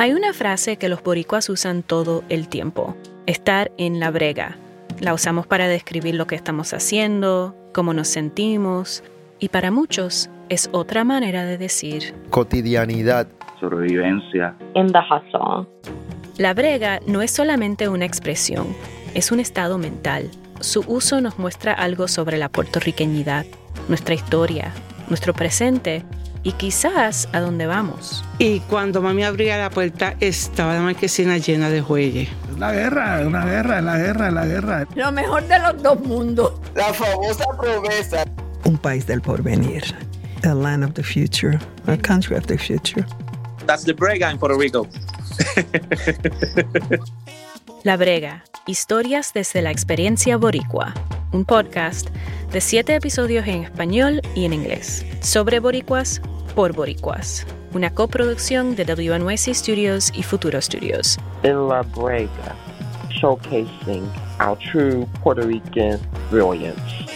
Hay una frase que los boricuas usan todo el tiempo, estar en la brega. La usamos para describir lo que estamos haciendo, cómo nos sentimos, y para muchos es otra manera de decir cotidianidad, sobrevivencia. In the hustle. La brega no es solamente una expresión, es un estado mental. Su uso nos muestra algo sobre la puertorriqueñidad, nuestra historia, nuestro presente y quizás a dónde vamos. Y cuando mami abría la puerta estaba la marquesina llena de jueyes. Es la guerra, es una guerra, es la guerra, es la guerra. Lo mejor de los dos mundos. La famosa promesa. Un país del porvenir. A land of the future. A country of the future. That's the brega in Puerto Rico. La Brega, historias desde la experiencia boricua, un podcast de siete episodios en español y en inglés, sobre boricuas, por boricuas, una coproducción de WNYC Studios y Futuro Studios. In La Brega, showcasing our true Puerto Rican brilliance.